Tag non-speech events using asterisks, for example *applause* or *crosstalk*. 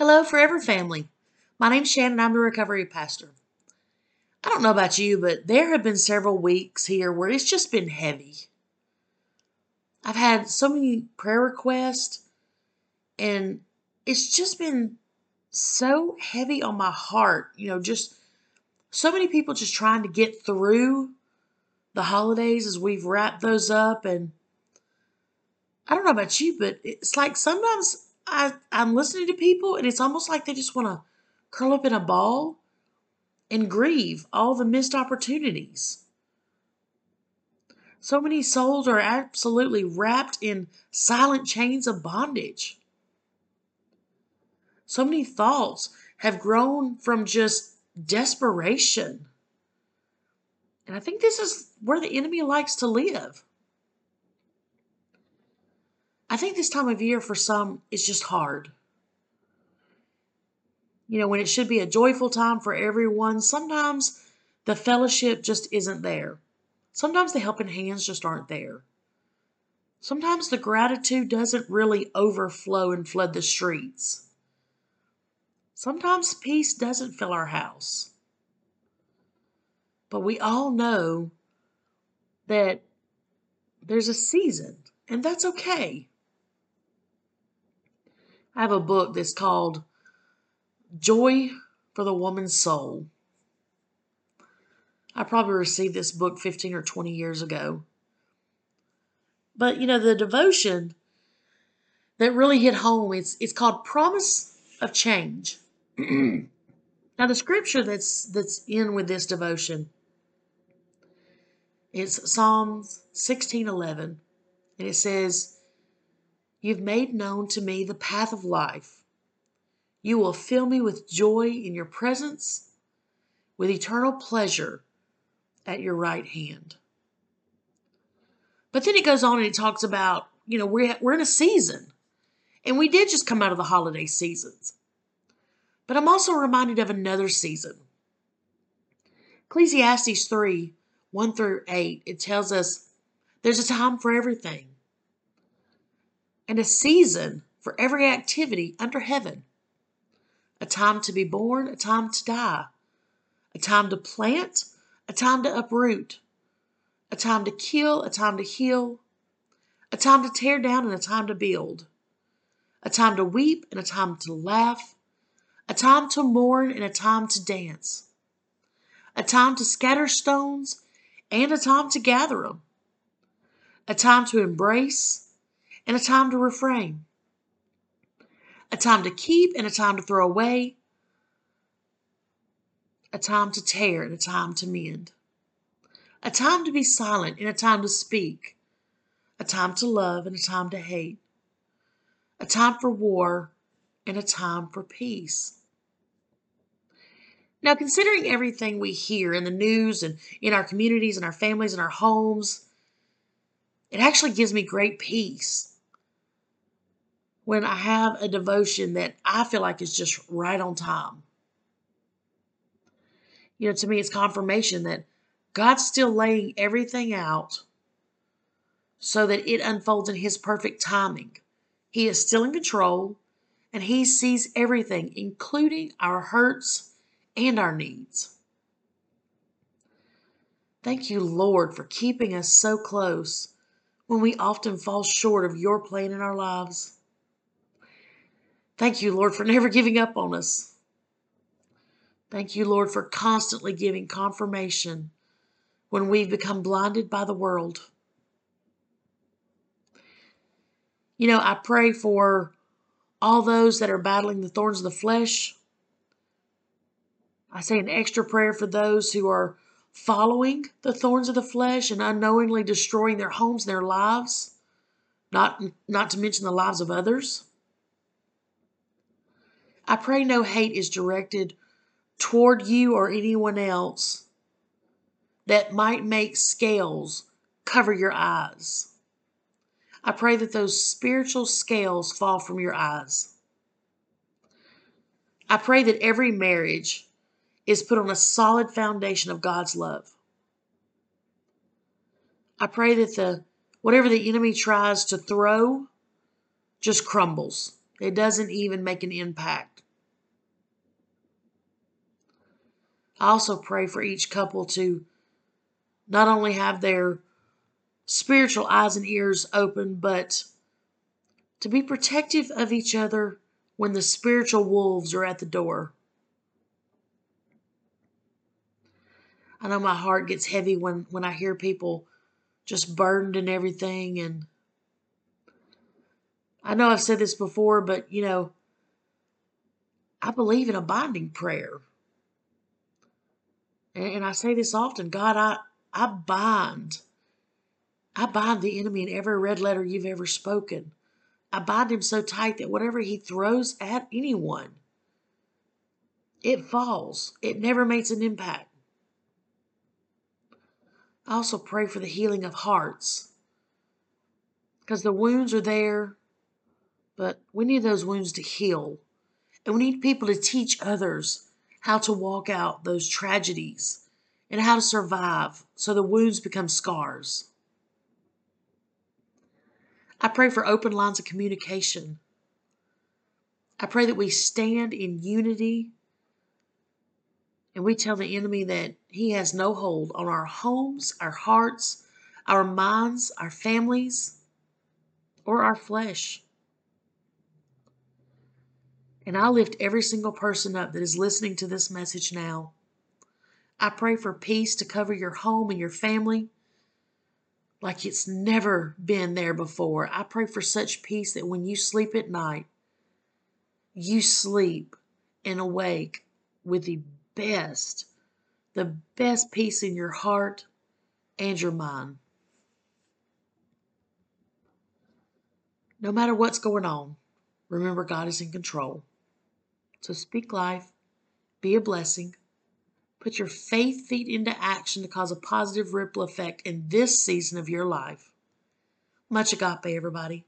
Hello, Forever family. My name's Shannon. I'm the recovery pastor. I don't know about you, but there have been several weeks here where it's just been heavy. I've had so many prayer requests, and it's just been so heavy on my heart. You know, just so many people just trying to get through the holidays as we've wrapped those up. And I don't know about you, but it's like sometimes I, I'm listening to people, and it's almost like they just want to curl up in a ball and grieve all the missed opportunities. So many souls are absolutely wrapped in silent chains of bondage. So many thoughts have grown from just desperation. And I think this is where the enemy likes to live. I think this time of year for some is just hard. You know, when it should be a joyful time for everyone, sometimes the fellowship just isn't there. Sometimes the helping hands just aren't there. Sometimes the gratitude doesn't really overflow and flood the streets. Sometimes peace doesn't fill our house. But we all know that there's a season, and that's okay. I have a book that's called Joy for the Woman's Soul. I probably received this book 15 or 20 years ago. But you know, the devotion that really hit home, it's it's called Promise of Change. *clears throat* now the scripture that's that's in with this devotion is Psalms 16:11 and it says, "You've made known to me the path of life. You will fill me with joy in your presence, with eternal pleasure at your right hand. But then it goes on and it talks about, you know, we're, we're in a season. And we did just come out of the holiday seasons. But I'm also reminded of another season. Ecclesiastes 3 1 through 8, it tells us there's a time for everything and a season for every activity under heaven a time to be born, a time to die, a time to plant, a time to uproot, a time to kill, a time to heal, a time to tear down, and a time to build, a time to weep, and a time to laugh, a time to mourn, and a time to dance, a time to scatter stones, and a time to gather them, a time to embrace, and a time to refrain a time to keep and a time to throw away, a time to tear and a time to mend, a time to be silent and a time to speak, a time to love and a time to hate, a time for war and a time for peace. Now, considering everything we hear in the news and in our communities and our families and our homes, it actually gives me great peace when I have a devotion that I feel like is just right on time. You know, to me, it's confirmation that God's still laying everything out so that it unfolds in His perfect timing. He is still in control and He sees everything, including our hurts and our needs. Thank you, Lord, for keeping us so close when we often fall short of your plan in our lives. Thank you, Lord, for *laughs* never giving up on us. Thank you, Lord, for constantly giving confirmation when we've become blinded by the world. You know, I pray for all those that are battling the thorns of the flesh. I say an extra prayer for those who are following the thorns of the flesh and unknowingly destroying their homes their lives, not, not to mention the lives of others. I pray no hate is directed toward you or anyone else that might make scales cover your eyes. I pray that those spiritual scales fall from your eyes. I pray that every marriage is put on a solid foundation of God's love. I pray that the whatever the enemy tries to throw just crumbles. It doesn't even make an impact. I also pray for each couple to not only have their spiritual eyes and ears open, but to be protective of each other when the spiritual wolves are at the door. I know my heart gets heavy when, when I hear people just burdened and everything. And I know I've said this before, but you know, I believe in a binding prayer. And, and I say this often God, I, I bind. I bind the enemy in every red letter you've ever spoken. I bind him so tight that whatever he throws at anyone, it falls. It never makes an impact. I also pray for the healing of hearts because the wounds are there, but we need those wounds to heal. And we need people to teach others how to walk out those tragedies and how to survive so the wounds become scars. I pray for open lines of communication. I pray that we stand in unity and we tell the enemy that he has no hold on our homes, our hearts, our minds, our families, or our flesh. And I lift every single person up that is listening to this message now. I pray for peace to cover your home and your family like it's never been there before. I pray for such peace that when you sleep at night, you sleep and awake with the best, the best peace in your heart and your mind. No matter what's going on, remember God is in control. So speak life, be a blessing, put your faith feet into action to cause a positive ripple effect in this season of your life. Much agape, everybody.